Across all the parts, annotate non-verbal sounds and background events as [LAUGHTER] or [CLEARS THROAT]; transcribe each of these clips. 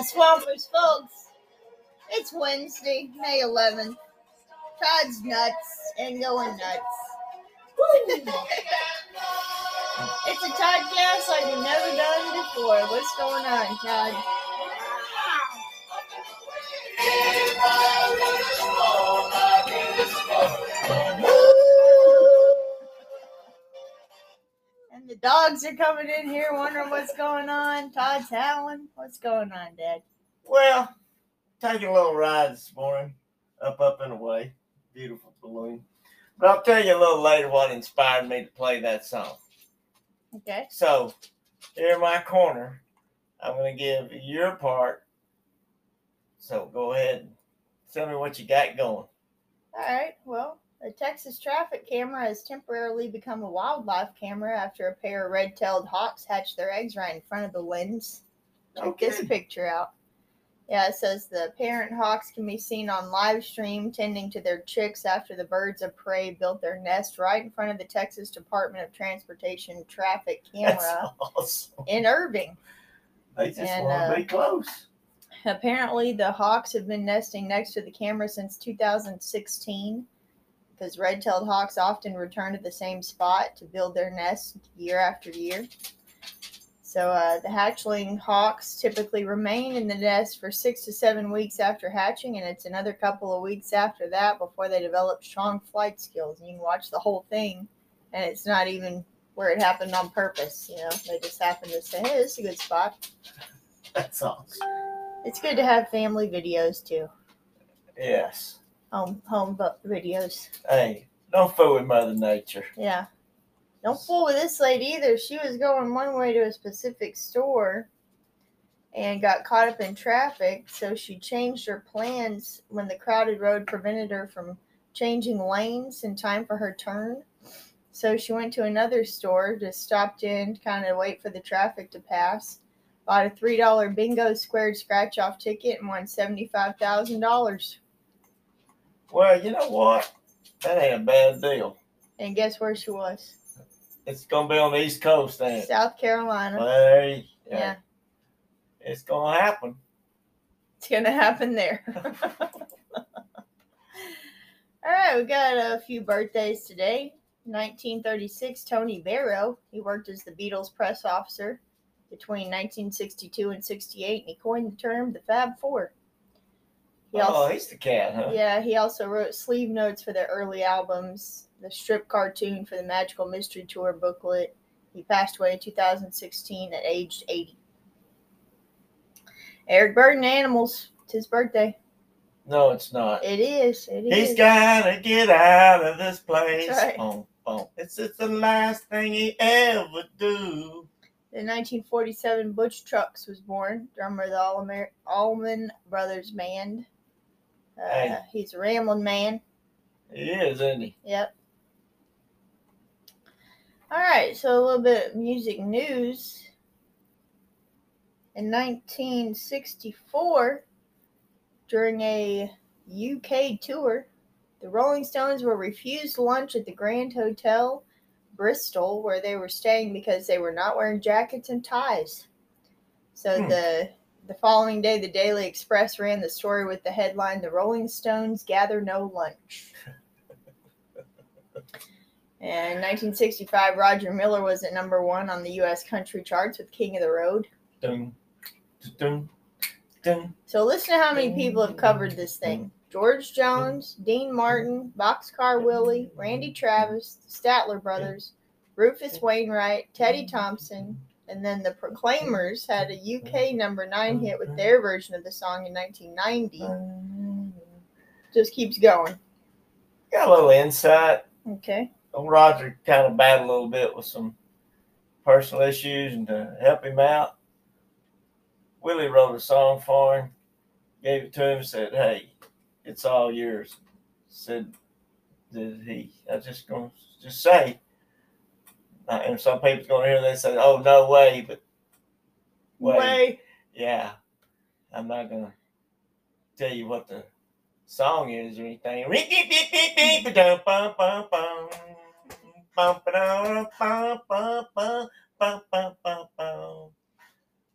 the Swampers, folks. It's Wednesday, May 11th. Todd's nuts and going nuts. it's a Toddcast like we've never done before. What's going on, Todd? And dogs are coming in here wondering what's going on. Todd's howling. What's going on, Dad? Well, taking a little ride this morning, up, up, and away. Beautiful balloon. But I'll tell you a little later what inspired me to play that song. Okay. So, here in my corner, I'm going to give your part. So, go ahead and tell me what you got going. All right. Well, the Texas traffic camera has temporarily become a wildlife camera after a pair of red-tailed hawks hatched their eggs right in front of the lens. Check this picture out. Yeah, it says the parent hawks can be seen on live stream tending to their chicks after the birds of prey built their nest right in front of the Texas Department of Transportation traffic camera awesome. in Irving. They just And, want to uh, be close. Apparently, the hawks have been nesting next to the camera since 2016 because red tailed hawks often return to the same spot to build their nest year after year. So, uh, the hatchling hawks typically remain in the nest for six to seven weeks after hatching, and it's another couple of weeks after that before they develop strong flight skills. You can watch the whole thing, and it's not even where it happened on purpose. You know, they just happen to say, hey, this is a good spot. [LAUGHS] That's awesome. It's good to have family videos too. Yes. Home home bu- videos. Hey, don't fool with Mother Nature. Yeah. Don't fool with this lady either. She was going one way to a specific store and got caught up in traffic, so she changed her plans when the crowded road prevented her from changing lanes in time for her turn. So she went to another store, just stopped in, kind of wait for the traffic to pass. Bought a three dollar bingo squared scratch off ticket and won seventy five thousand dollars. Well, you know what? That ain't a bad deal. And guess where she was? It's gonna be on the East Coast, ain't it? South Carolina. Well, there Yeah, It's gonna happen. it's gonna happen there. [LAUGHS] [LAUGHS] All right, we got a few birthdays today. 1936, Tony Barrow. He worked as the Beatles press officer between 1962 and 68, and he coined the term the Fab Four. He Oh, also, he's the cat, huh? yeah, he also wrote sleeve notes for their early albums, the strip cartoon for the Magical Mystery Tour booklet. He passed away in 2016 at age 80. Eric Burdon, Animals. It's his birthday. No, it's not. It is. It is. He's gotta get out of this place. Right. Boom, boom. It's it's the last thing he ever do. In 1947, Butch Trucks was born, drummer of the Allman Brothers Band. Uh, He's a rambling man. He is, isn't he? Yep. All right, so a little bit of music news. In 1964, during a UK tour, the Rolling Stones were refused lunch at the Grand Hotel, Bristol, where they were staying because they were not wearing jackets and ties. So Hmm. the the following day, the Daily Express ran the story with the headline "The Rolling Stones Gather No Lunch." And in 1965, Roger Miller was at number one on the U.S. country charts with "King of the Road." Dun, dun, dun. So listen to how many people have covered this thing: George Jones, Dean Martin, Boxcar Willie, Randy Travis, the Statler Brothers, Rufus Wainwright, Teddy Thompson, and then the Proclaimers had a UK number nine hit with their version of the song in 1990. Uh, just keeps going. Got a little insight. Okay. Old Roger kind of battled a little bit with some personal issues, and to help him out, Willie wrote a song for him, gave it to him, said, "Hey, it's all yours." Said "Did he, I just gonna just say, uh, and some people's gonna hear that and say, "Oh, no way," but Way. Way. yeah, I'm not gonna tell you what the song is or anything.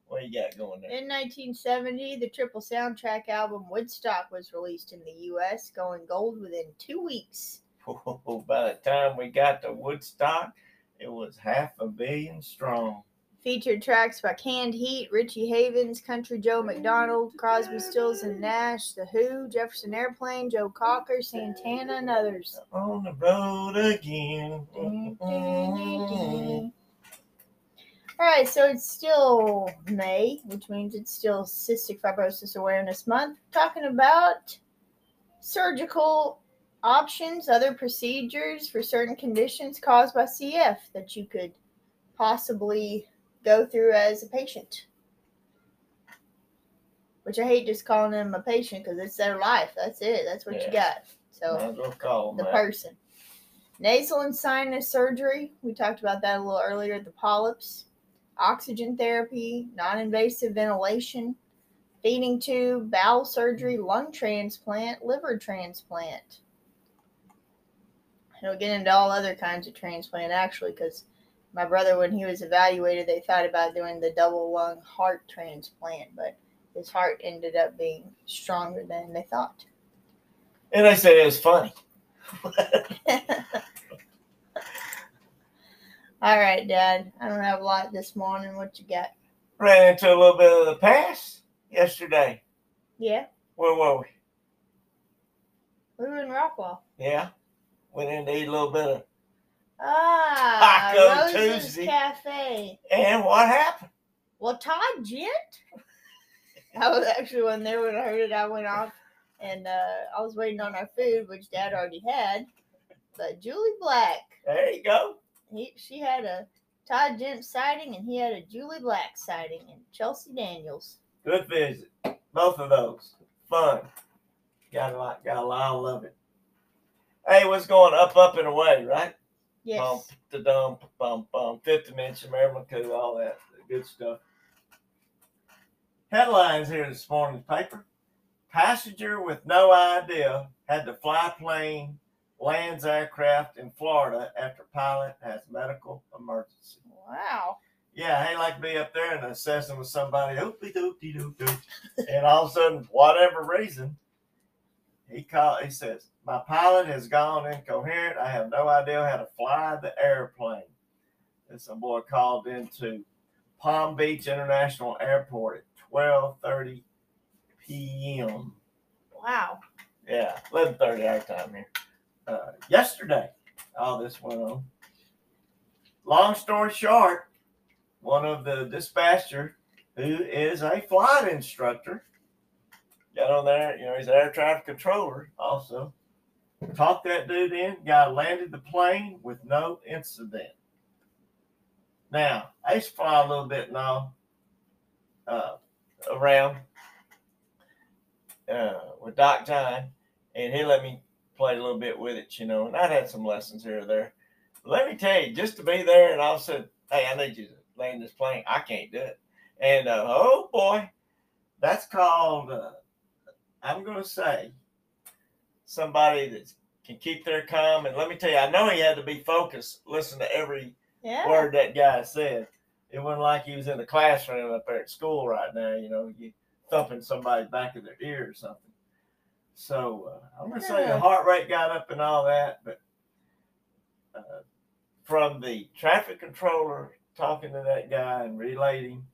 What you got going there? In 1970, the triple soundtrack album Woodstock was released in the U.S., going gold within two weeks. [LAUGHS] By the time we got to Woodstock, it was half a billion strong. Featured tracks by Canned Heat, Richie Havens, Country Joe McDonald, Crosby, Stills and Nash, The Who, Jefferson Airplane, Joe Cocker, Santana, and others. On the road again. All right, so it's still May, which means it's still Cystic Fibrosis Awareness Month. Talking about surgical options, other procedures for certain conditions caused by CF that you could possibly go through as a patient. Which I hate just calling them a patient because it's their life. That's it. That's what you got. So well call 'em the that. person. Nasal and sinus surgery. We talked about that a little earlier. The polyps, oxygen therapy, non invasive ventilation, feeding tube, bowel surgery, lung transplant, liver transplant. It'll get into all other kinds of transplant actually, because my brother, when he was evaluated, they thought about doing the double lung heart transplant, but his heart ended up being stronger than they thought. And I said it was funny. [LAUGHS] All right, Dad. I don't have a lot this morning. What you got? Ran into a little bit of the past yesterday. Yeah, Where were we? we were in Rockwall. Yeah. Went in to eat a little bit of. Ah, Taco Rose's Tuesday. Cafe. And what happened? Well, Todd Gent. [LAUGHS] I was actually when there when I heard it. I went off and uh, I was waiting on our food, which Dad already had. But Julie Black, There you go. he she had a Todd Gent sighting, and he had a Julie Black sighting, and Chelsea Daniels. Good visit. Both of those. Fun. Got a lot, got a lot of it. Hey, what's going up, up and away, right? Yes. Bump, the dump, bump, bump, fifth dimension, Marilyn, all that good stuff. Headlines here this morning's paper. Passenger with no idea had to fly plane, lands aircraft in Florida after pilot has medical emergency. Wow. Yeah, hey, like to be up there and assessing with somebody, oopie doopty doop doop. and all of a sudden, whatever reason, he called. He says, "My pilot has gone incoherent. I have no idea how to fly the airplane." And some boy called into Palm Beach International Airport at twelve thirty p.m. Wow. Yeah, eleven thirty our time here. Uh, yesterday, all this went on. Long story short, one of the dispatcher, who is a flight instructor, got on there. You know, he's an air traffic controller also. Talked that dude in. Guy landed the plane with no incident. Now I used to fly a little bit now uh, around uh, with Doc John, and he let me play a little bit with it, you know. And I'd had some lessons here or there. But let me tell you, just to be there, and I said, hey, I need you to land this plane. I can't do it. And uh, oh boy, that's called. Uh, I'm going to say somebody that can keep their calm. And let me tell you, I know he had to be focused, listen to every Yeah. word that guy said. It wasn't like he was in the classroom up there at school right now, you know, you thumping somebody's back of their ear or something. So uh, I'm gonna say the heart rate got up and all that, but uh, from the traffic controller talking to that guy and relating,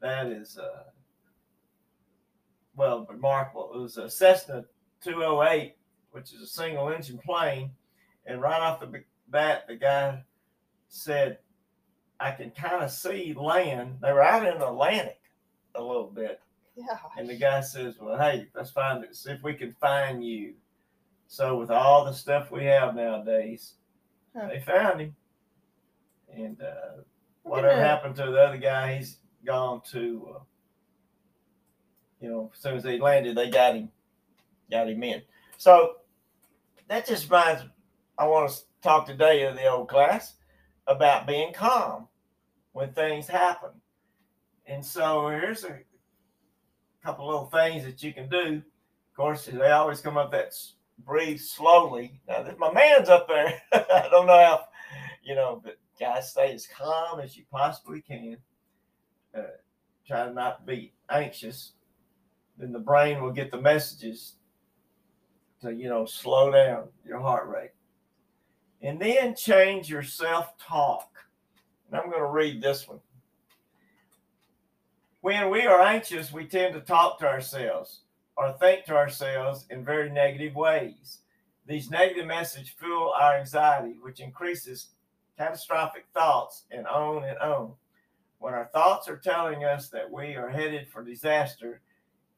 that is uh, well remarkable. It was a Cessna 208, which is a single engine plane, and right off the bat, the guy said, I can kind of see land. They were out in the Atlantic a little bit. Yeah. And the guy says, Well, hey, let's find it. See if we can find you. So, with all the stuff we have nowadays, Huh. they found him. And uh, whatever happened to the other guy, he's gone to, uh, you know, as soon as they landed, they got him, got him in. So, that just reminds I want to talk today of the old class about being calm when things happen. And so here's a couple little things that you can do. Of course, they always come up that breathe slowly. Now, that my man's up there. [LAUGHS] I don't know how, you know, but guys, stay as calm as you possibly can. Uh, try to not be anxious, then the brain will get the messages to, you know, slow down your heart rate. And then change your self talk. And I'm going to read this one. When we are anxious, we tend to talk to ourselves or think to ourselves in very negative ways. These negative messages fuel our anxiety, which increases catastrophic thoughts and on and on. When our thoughts are telling us that we are headed for disaster,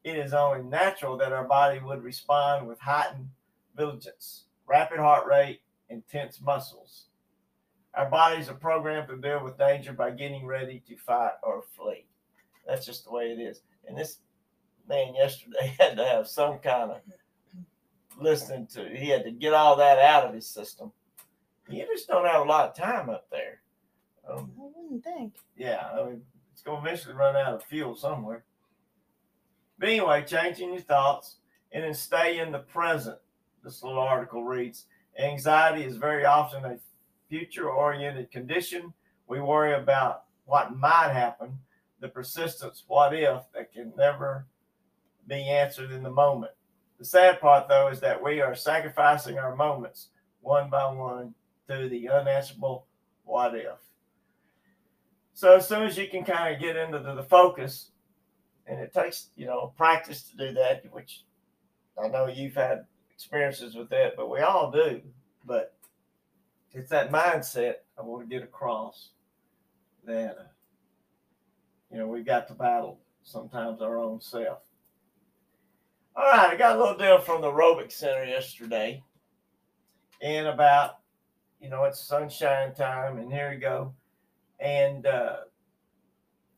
it is only natural that our body would respond with heightened vigilance, rapid heart rate, and tense muscles. Our bodies are programmed to deal with danger by getting ready to fight or flee. That's just the way it is. And this man yesterday [LAUGHS] had to have some kind of listening to, he had to get all that out of his system. You just don't have a lot of time up there. Um, I wouldn't think. yeah, I mean, it's going to eventually run out of fuel somewhere. But anyway, changing your thoughts and then stay in the present. This little article reads Anxiety is very often a future oriented condition. We worry about what might happen, the persistence, what if, that can never be answered in the moment. The sad part, though, is that we are sacrificing our moments one by one to the unanswerable what if. So as soon as you can kind of get into the, the focus, and it takes you know practice to do that, which I know you've had experiences with that, but we all do. But it's that mindset I want to get across that you know we've got to battle sometimes our own self. All right, I got a little deal from the aerobic center yesterday, and about you know it's sunshine time, and here we go and uh,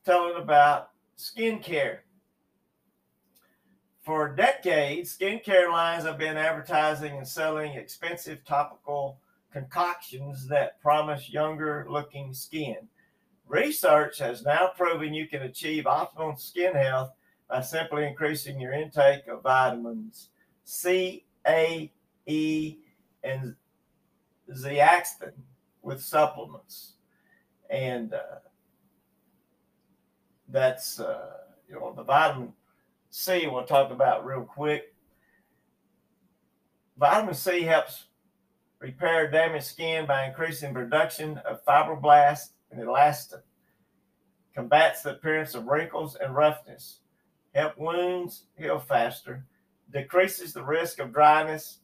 telling about skincare. For decades, skincare lines have been advertising and selling expensive topical concoctions that promise younger looking skin. Research has now proven you can achieve optimal skin health by simply increasing your intake of vitamins C, A, E, and zeaxanthin with supplements and uh, that's uh, you know the vitamin C we'll talk about real quick. Vitamin C helps repair damaged skin by increasing production of fibroblasts and elastin. Combats the appearance of wrinkles and roughness. Help wounds heal faster. Decreases the risk of dryness.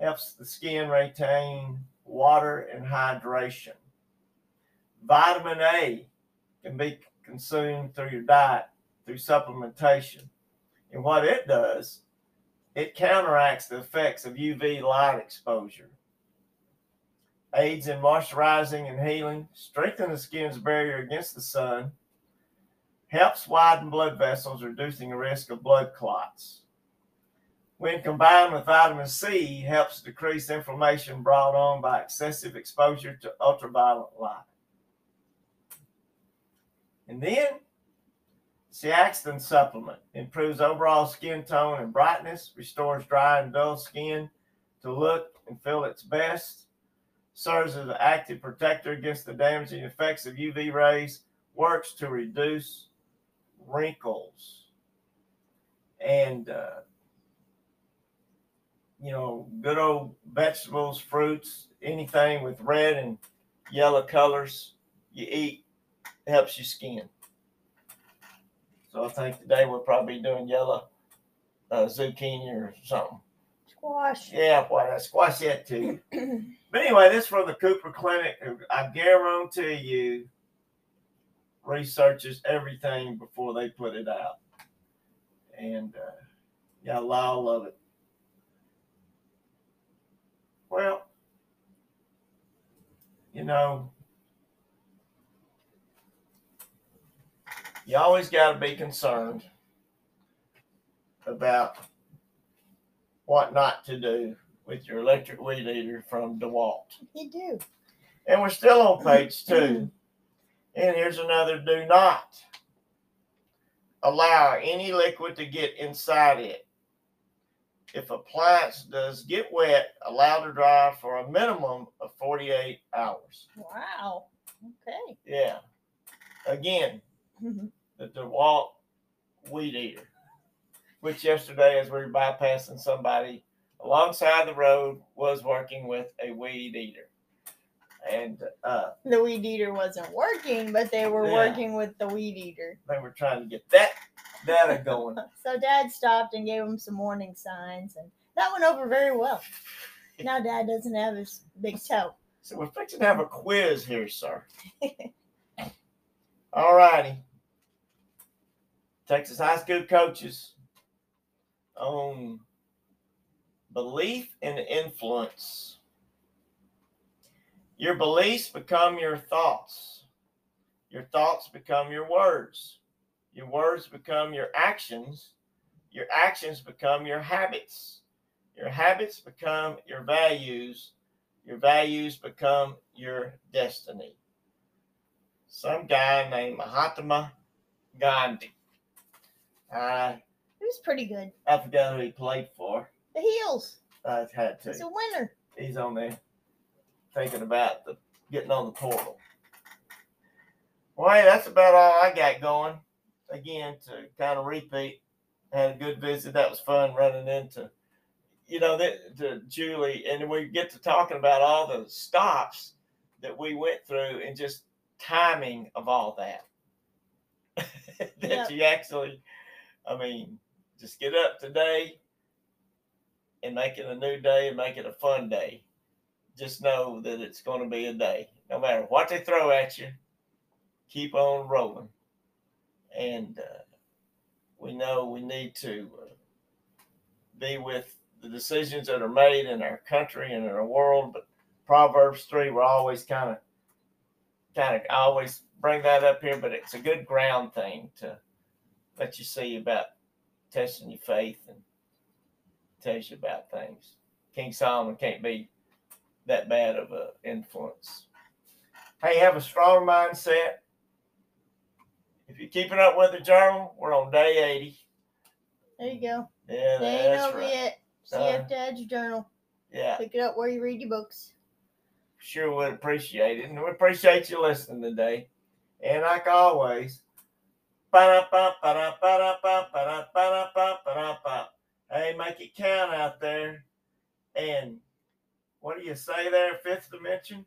Helps the skin retain water and hydration. Vitamin A can be consumed through your diet through supplementation. And what it does, it counteracts the effects of UV light exposure, aids in moisturizing and healing, strengthens the skin's barrier against the sun, helps widen blood vessels, reducing the risk of blood clots. When combined with vitamin C, helps decrease inflammation brought on by excessive exposure to ultraviolet light. And then Zeaxanthin supplement improves overall skin tone and brightness, restores dry and dull skin to look and feel its best, serves as an active protector against the damaging effects of UV rays, works to reduce wrinkles. And, uh, you know, good old vegetables, fruits, anything with red and yellow colors you eat helps your skin. So I think today we'll probably doing yellow uh, zucchini or something. Squash. Yeah, boy, I squash that too. [CLEARS THROAT] but anyway, this from the Cooper Clinic. I guarantee you researches everything before they put it out. And uh, yeah, all of it. Well, you know, you always got to be concerned about what not to do with your electric weed eater from DeWalt. You do. And we're still on [CLEARS THROAT] page two. And here's another do not allow any liquid to get inside it. If appliance does get wet, allow to dry for a minimum of 48 hours. Wow. Okay. Yeah. Again, [LAUGHS] the DeWalt weed eater, which yesterday, as we were bypassing somebody alongside the road, was working with a weed eater. And uh, The weed eater wasn't working, but they were Yeah. working with the weed eater. they were trying to get that data going. [LAUGHS] So dad stopped and gave him some warning signs, and that went over very well. Now dad doesn't have his big toe. So we're fixing to have a quiz here, sir. [LAUGHS] All righty. Texas high school coaches on belief and influence. Your beliefs become your thoughts. Your thoughts become your words. Your words become your actions. Your actions become your habits. Your habits become your values your values become your destiny. Some guy named Mahatma Gandhi. Uh, I He was pretty good. I forgot who he played for. The heels. I had He's to. a winner. He's on there thinking about the getting on the portal. Well, hey, that's about all I got going. Again, to kind of repeat, had a good visit. That was fun running into you know, that to Julie, and we get to talking about all the stops that we went through and just timing of all that. [LAUGHS] that Yep. you actually, I mean, just get up today and make it a new day and make it a fun day. Just know that it's going to be a day. No matter what they throw at you, keep on rolling. And uh, we know we need to uh, be with the decisions that are made in our country and in our world. But Proverbs three, we're always kind of, kind of, I always bring that up here. But it's a good ground thing to let you see about testing your faith and tells you about things. King Solomon can't be that bad of a influence. Hey, have a strong mindset. If you're keeping up with the journal, we're on day 80. There you go. Yeah, ain't that's over right. yet. Uh, CF Dad's journal. Yeah. Pick it up where you read your books. sure would appreciate it. And we appreciate you listening today. And like always, hey, make it count out there. And what do you say there, fifth dimension?